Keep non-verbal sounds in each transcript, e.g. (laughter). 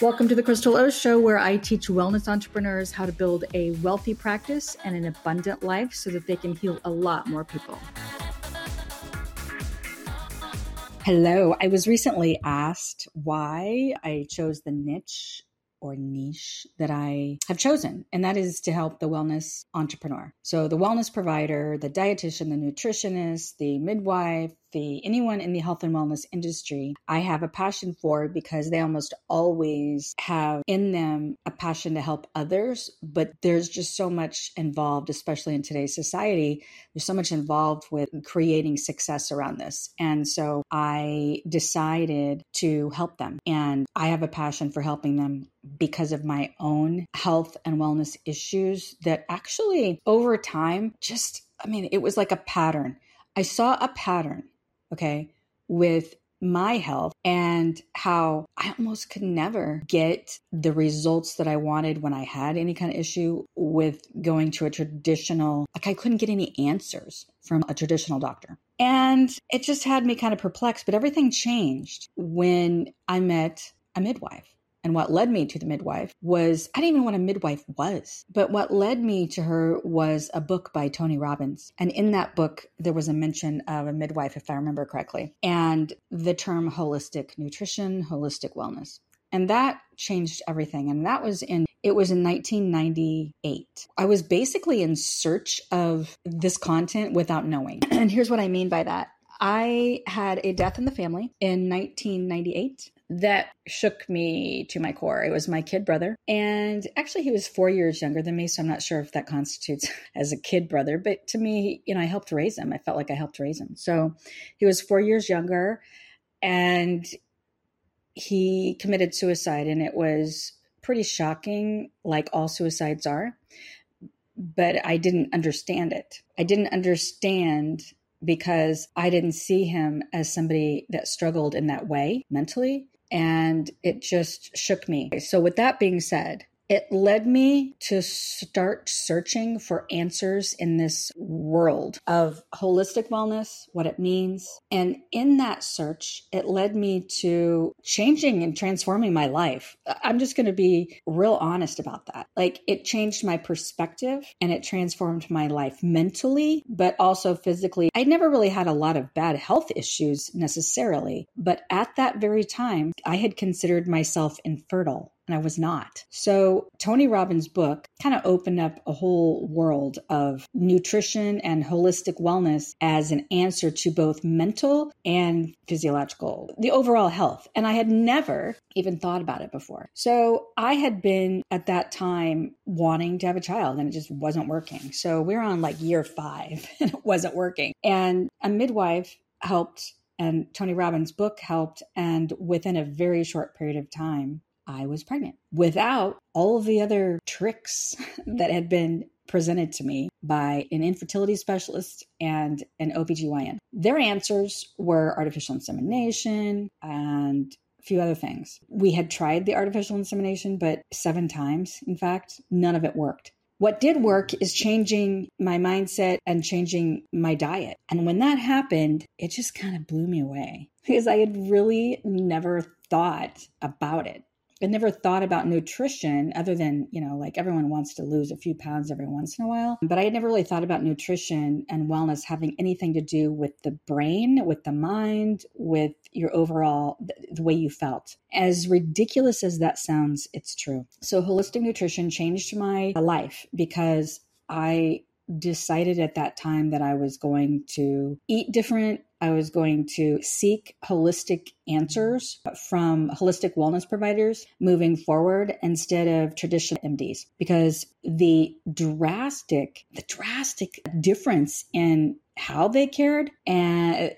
Welcome to the Crystal O Show, where I teach wellness entrepreneurs how to build a wealthy practice and an abundant life so that they can heal a lot more people. Hello. I was recently asked why I chose the niche or niche that I have chosen, and that is to help the wellness entrepreneur. So, the wellness provider, the dietitian, the nutritionist, the midwife, the anyone in the health and wellness industry, I have a passion for because they almost always have in them a passion to help others, but there's just so much involved, especially in today's society. There's so much involved with creating success around this. And so I decided to help them. And I have a passion for helping them because of my own health and wellness issues that actually over time just I mean, it was like a pattern. I saw a pattern, okay, with my health and how I almost could never get the results that I wanted when I had any kind of issue with going to a traditional, like I couldn't get any answers from a traditional doctor. And it just had me kind of perplexed, but everything changed when I met a midwife. And what led me to the midwife was I didn't even know what a midwife was. But what led me to her was a book by Tony Robbins. And in that book, there was a mention of a midwife, if I remember correctly, and the term holistic nutrition, holistic wellness. And that changed everything. And that was in it was in 1998. I was basically in search of this content without knowing. (clears throat) And here's what I mean by that. I had a death in the family in 1998 that shook me to my core. It was my kid brother. And actually, he was four years younger than me. So I'm not sure if that constitutes (laughs) as a kid brother. But to me, you know, I helped raise him. I felt like I helped raise him. So he was four years younger and he committed suicide. And it was pretty shocking, like all suicides are. But I didn't understand it. I didn't understand because I didn't see him as somebody that struggled in that way mentally and it just shook me. So, with that being said, it led me to start searching for answers in this world of holistic wellness, what it means. And in that search, it led me to changing and transforming my life. I'm just going to be real honest about that. Like it changed my perspective and it transformed my life mentally, but also physically. I never really had a lot of bad health issues necessarily, but at that very time, I had considered myself infertile and I was not. So, Tony Robbins' book kind of opened up a whole world of nutrition and holistic wellness as an answer to both mental and physiological, the overall health. And I had never even thought about it before. So, I had been at that time wanting to have a child and it just wasn't working. So, we're on like year five (laughs) and it wasn't working. And a midwife helped and Tony Robbins' book helped. And within a very short period of time, I was pregnant without all of the other tricks (laughs) that had been presented to me by an infertility specialist and an OBGYN. Their answers were artificial insemination and a few other things. We had tried the artificial insemination, but seven times, in fact, none of it worked. What did work is changing my mindset and changing my diet. And when that happened, it just kind of blew me away (laughs) because I had really never thought about it. I never thought about nutrition other than, you know, like everyone wants to lose a few pounds every once in a while. But I had never really thought about nutrition and wellness having anything to do with the brain, with the mind, with your overall, the way you felt. As ridiculous as that sounds, it's true. So holistic nutrition changed my life because I decided at that time that I was going to eat different. I was going to seek holistic answers from holistic wellness providers moving forward instead of traditional MDs because the drastic, the drastic difference in how they cared and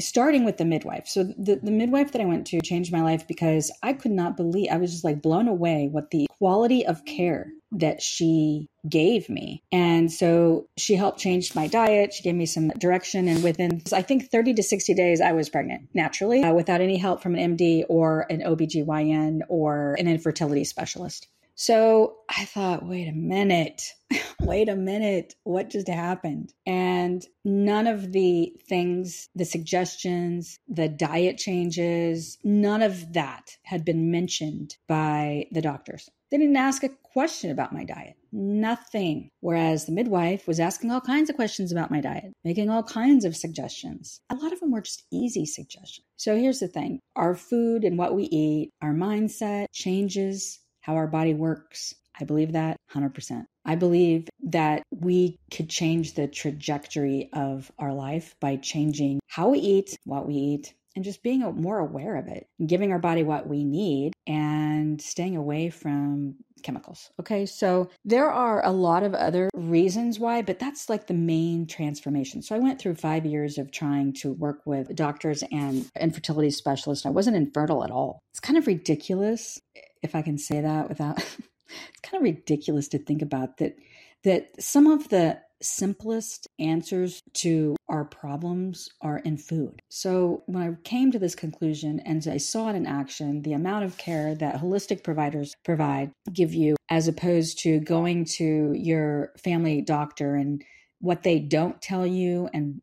starting with the midwife. So the, the midwife that I went to changed my life because I could not believe I was just like blown away what the quality of care that she gave me. And so she helped change my diet. She gave me some direction. And within, I think 30 to 60 days, I was pregnant naturally uh, without any help from an MD or an OBGYN or an infertility specialist. So I thought, wait a minute, (laughs) wait a minute, what just happened? And none of the things, the suggestions, the diet changes, none of that had been mentioned by the doctors. They didn't ask a question about my diet. Nothing. Whereas the midwife was asking all kinds of questions about my diet, making all kinds of suggestions. A lot of them were just easy suggestions. So here's the thing our food and what we eat, our mindset changes how our body works. I believe that 100%. I believe that we could change the trajectory of our life by changing how we eat, what we eat, and just being more aware of it, giving our body what we need and staying away from chemicals. Okay, so there are a lot of other reasons why, but that's like the main transformation. So I went through five years of trying to work with doctors and infertility specialists. I wasn't infertile at all. It's kind of ridiculous, if I can say that without. (laughs) it's kind of ridiculous to think about that. That some of the simplest answers to our problems are in food. So when I came to this conclusion and I saw it in action, the amount of care that holistic providers provide give you as opposed to going to your family doctor and what they don't tell you and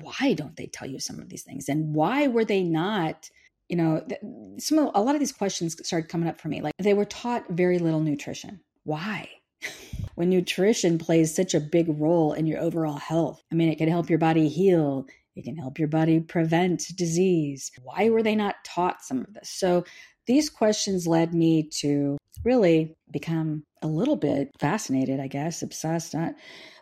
why don't they tell you some of these things? And why were they not you know some of, a lot of these questions started coming up for me. Like they were taught very little nutrition. Why (laughs) when nutrition plays such a big role in your overall health. I mean, it can help your body heal, it can help your body prevent disease. Why were they not taught some of this? So, these questions led me to really become a little bit fascinated, I guess, obsessed, not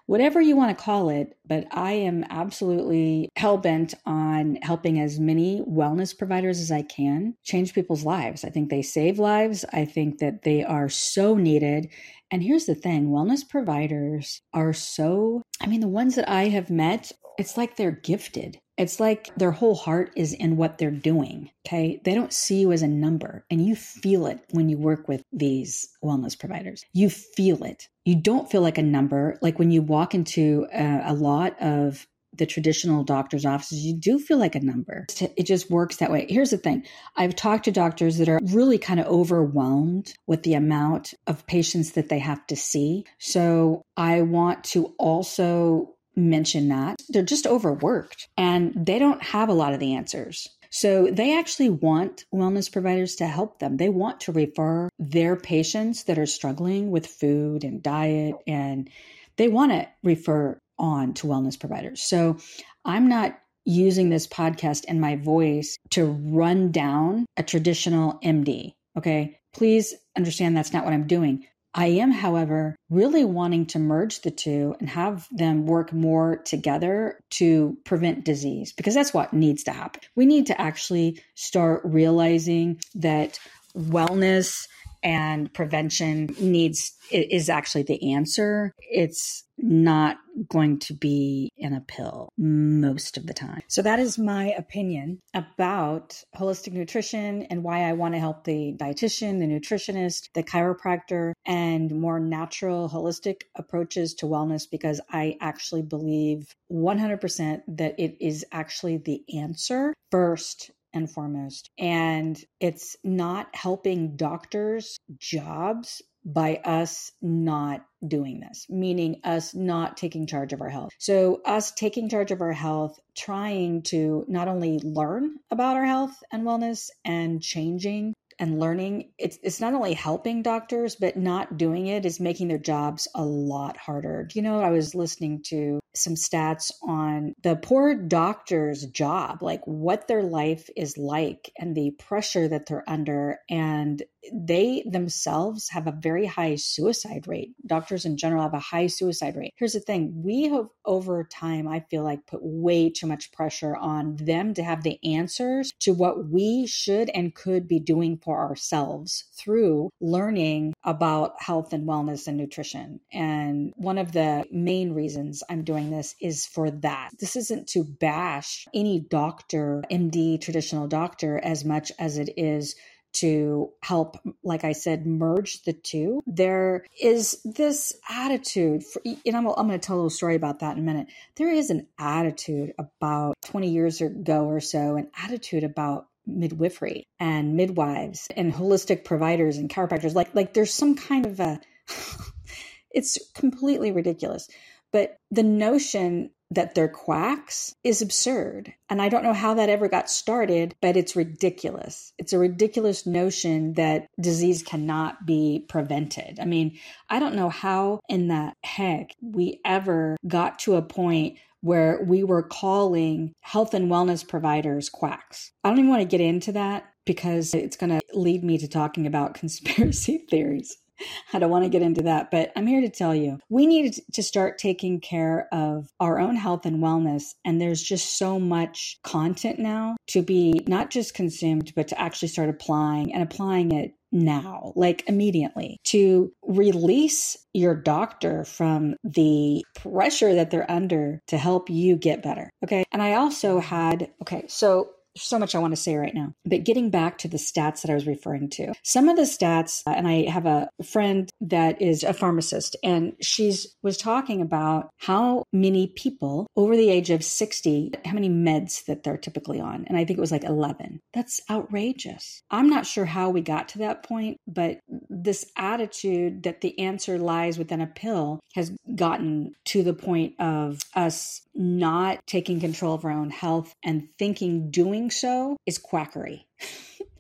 whatever you want to call it, but I am absolutely hell bent on helping as many wellness providers as I can change people's lives. I think they save lives. I think that they are so needed. And here's the thing wellness providers are so, I mean, the ones that I have met, it's like they're gifted. It's like their whole heart is in what they're doing. Okay. They don't see you as a number and you feel it when you work with these wellness providers. You feel it. You don't feel like a number. Like when you walk into a, a lot of the traditional doctor's offices, you do feel like a number. It just works that way. Here's the thing I've talked to doctors that are really kind of overwhelmed with the amount of patients that they have to see. So I want to also mention that they're just overworked and they don't have a lot of the answers. So they actually want wellness providers to help them. They want to refer their patients that are struggling with food and diet and they want to refer on to wellness providers. So I'm not using this podcast and my voice to run down a traditional MD. Okay. Please understand that's not what I'm doing. I am, however, really wanting to merge the two and have them work more together to prevent disease because that's what needs to happen. We need to actually start realizing that wellness and prevention needs is actually the answer. It's not going to be in a pill most of the time. So that is my opinion about holistic nutrition and why I want to help the dietitian, the nutritionist, the chiropractor and more natural holistic approaches to wellness because I actually believe 100% that it is actually the answer first and foremost. And it's not helping doctors' jobs by us not doing this, meaning us not taking charge of our health. So, us taking charge of our health, trying to not only learn about our health and wellness and changing and learning it's it's not only helping doctors but not doing it is making their jobs a lot harder do you know i was listening to some stats on the poor doctor's job like what their life is like and the pressure that they're under. And they themselves have a very high suicide rate. Doctors in general have a high suicide rate. Here's the thing. We have over time i feel like put way too much pressure on them to have the answers to what we should and could be doing for ourselves through learning about health and wellness and nutrition. And one of the main reasons I'm doing this is for that. This isn't to bash any doctor, MD, traditional doctor, as much as it is to help, like I said, merge the two. There is this attitude, for, and I'm, I'm going to tell a little story about that in a minute. There is an attitude about 20 years ago or so, an attitude about midwifery and midwives and holistic providers and chiropractors. Like, like there's some kind of a, (laughs) it's completely ridiculous. But the notion that they're quacks is absurd. And I don't know how that ever got started, but it's ridiculous. It's a ridiculous notion that disease cannot be prevented. I mean, I don't know how in the heck we ever got to a point where we were calling health and wellness providers quacks. I don't even want to get into that because it's going to lead me to talking about (laughs) conspiracy theories. I don't want to get into that, but I'm here to tell you we need to start taking care of our own health and wellness. And there's just so much content now to be not just consumed, but to actually start applying and applying it now, like immediately, to release your doctor from the pressure that they're under to help you get better. Okay. And I also had, okay, so so much I want to say right now. But getting back to the stats that I was referring to, some of the stats, uh, and I have a friend that is a pharmacist, and she's was talking about how many people over the age of 60, how many meds that they're typically on. And I think it was like 11. That's outrageous. I'm not sure how we got to that point, but this attitude that the answer lies within a pill has gotten to the point of us not taking control of our own health and thinking doing so is quackery.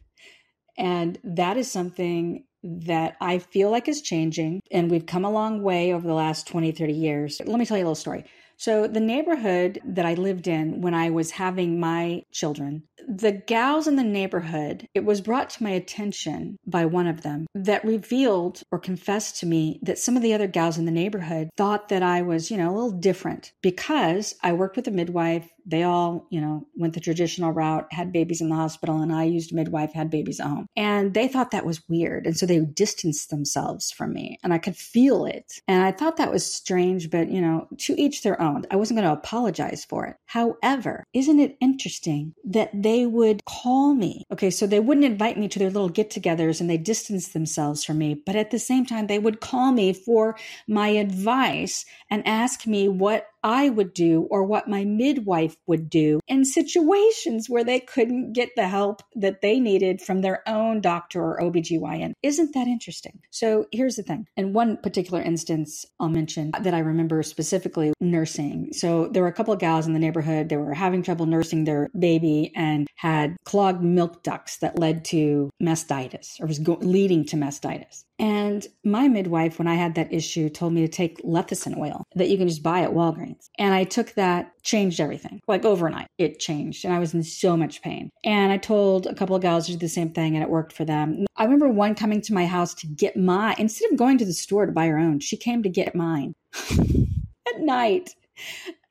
(laughs) and that is something that I feel like is changing. And we've come a long way over the last 20, 30 years. Let me tell you a little story. So, the neighborhood that I lived in when I was having my children, the gals in the neighborhood, it was brought to my attention by one of them that revealed or confessed to me that some of the other gals in the neighborhood thought that I was, you know, a little different because I worked with a midwife they all, you know, went the traditional route, had babies in the hospital, and I used midwife, had babies at home. And they thought that was weird. And so they distanced themselves from me and I could feel it. And I thought that was strange, but, you know, to each their own. I wasn't going to apologize for it. However, isn't it interesting that they would call me? Okay, so they wouldn't invite me to their little get togethers and they distanced themselves from me. But at the same time, they would call me for my advice and ask me what I would do or what my midwife would do in situations where they couldn't get the help that they needed from their own doctor or OBGYN. Isn't that interesting? So here's the thing. In one particular instance, I'll mention that I remember specifically nursing. So there were a couple of gals in the neighborhood that were having trouble nursing their baby and had clogged milk ducts that led to mastitis or was go- leading to mastitis. And my midwife, when I had that issue, told me to take lecithin oil that you can just buy at Walgreens. And I took that, changed everything. Like overnight, it changed. And I was in so much pain. And I told a couple of gals to do the same thing, and it worked for them. I remember one coming to my house to get my, instead of going to the store to buy her own, she came to get mine (laughs) at night.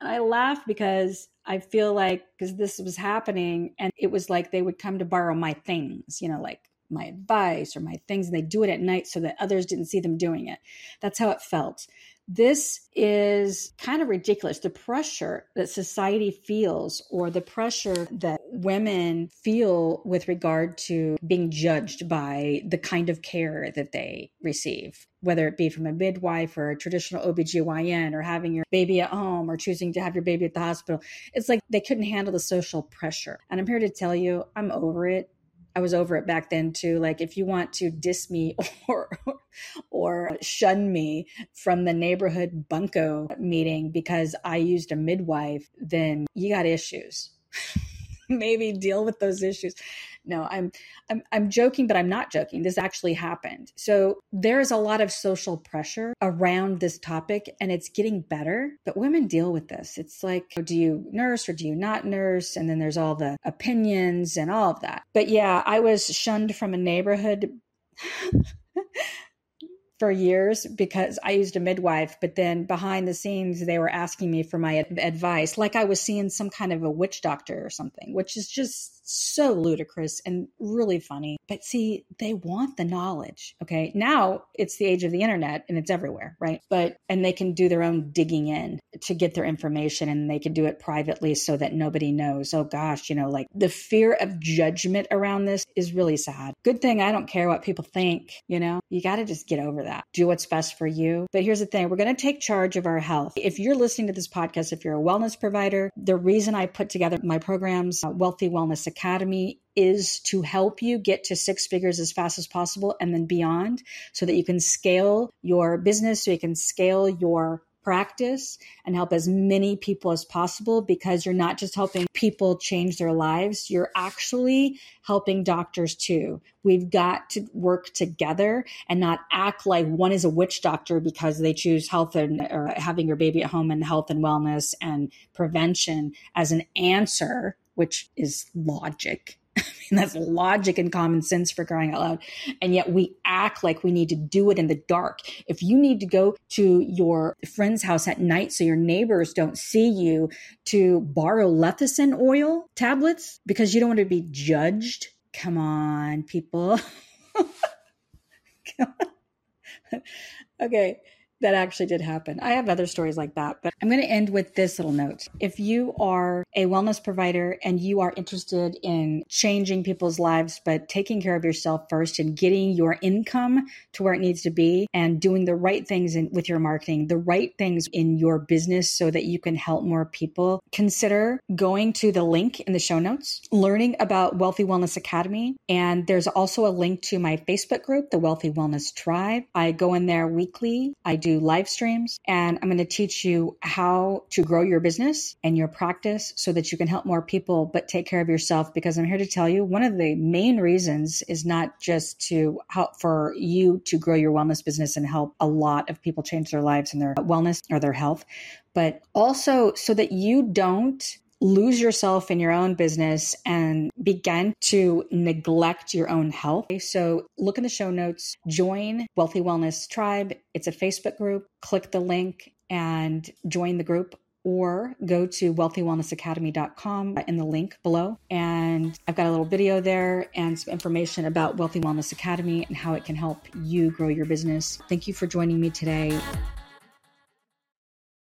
And I laugh because I feel like, because this was happening, and it was like they would come to borrow my things, you know, like my advice or my things and they do it at night so that others didn't see them doing it. That's how it felt. This is kind of ridiculous. The pressure that society feels, or the pressure that women feel with regard to being judged by the kind of care that they receive, whether it be from a midwife or a traditional OBGYN or having your baby at home or choosing to have your baby at the hospital. It's like they couldn't handle the social pressure. And I'm here to tell you, I'm over it. I was over it back then too. Like if you want to diss me (laughs) or or shun me from the neighborhood bunco meeting because I used a midwife, then you got issues. (laughs) (laughs) Maybe deal with those issues. No I'm, I'm i'm joking but i'm not joking. This actually happened. So there is a lot of social pressure around this topic and it's getting better but women deal with this. It's like do you nurse or do you not nurse? And then there's all the opinions and all of that. But yeah i was shunned from a neighborhood (laughs) for years because I used a midwife, but then behind the scenes, they were asking me for my advice, like I was seeing some kind of a witch doctor or something, which is just so ludicrous and really funny. But see, they want the knowledge. Okay. Now it's the age of the internet and it's everywhere, right? But, and they can do their own digging in to get their information and they can do it privately so that nobody knows. Oh gosh, you know, like the fear of judgment around this is really sad. Good thing I don't care what people think, you know, you got to just get over that. Do what's best for you. But here's the thing we're going to take charge of our health. If you're listening to this podcast, if you're a wellness provider, the reason I put together my programs, uh, Wealthy Wellness Academy is to help you get to six figures as fast as possible and then beyond so that you can scale your business, so you can scale your practice and help as many people as possible because you're not just helping people change their lives, you're actually helping doctors too. We've got to work together and not act like one is a witch doctor because they choose health and or having your baby at home and health and wellness and prevention as an answer, which is logic (laughs) mean, that's logic and common sense for crying out loud. And yet we act like we need to do it in the dark. If you need to go to your friend's house at night so your neighbors don't see you to borrow lecithin oil tablets because you don't want to be judged, come on, people. (laughs) (laughs) okay that actually did happen. I have other stories like that, but I'm going to end with this little note. If you are a wellness provider and you are interested in changing people's lives, but taking care of yourself first and getting your income to where it needs to be and doing the right things in, with your marketing, the right things in your business so that you can help more people, consider going to the link in the show notes, learning about Wealthy Wellness Academy. And there's also a link to my Facebook group, the Wealthy Wellness Tribe. I go in there weekly. I live streams and I'm going to teach you how to grow your business and your practice so that you can help more people, but take care of yourself. Because I'm here to tell you one of the main reasons is not just to help for you to grow your wellness business and help a lot of people change their lives and their wellness or their health, but also so that you don't lose yourself in your own business and begin to neglect your own health. So look in the show notes, join Wealthy Wellness Tribe. It's a Facebook group. Click the link and join the group or go to wealthywellnessacademy.com in the link below. And I've got a little video there and some information about Wealthy Wellness Academy and how it can help you grow your business. Thank you for joining me today.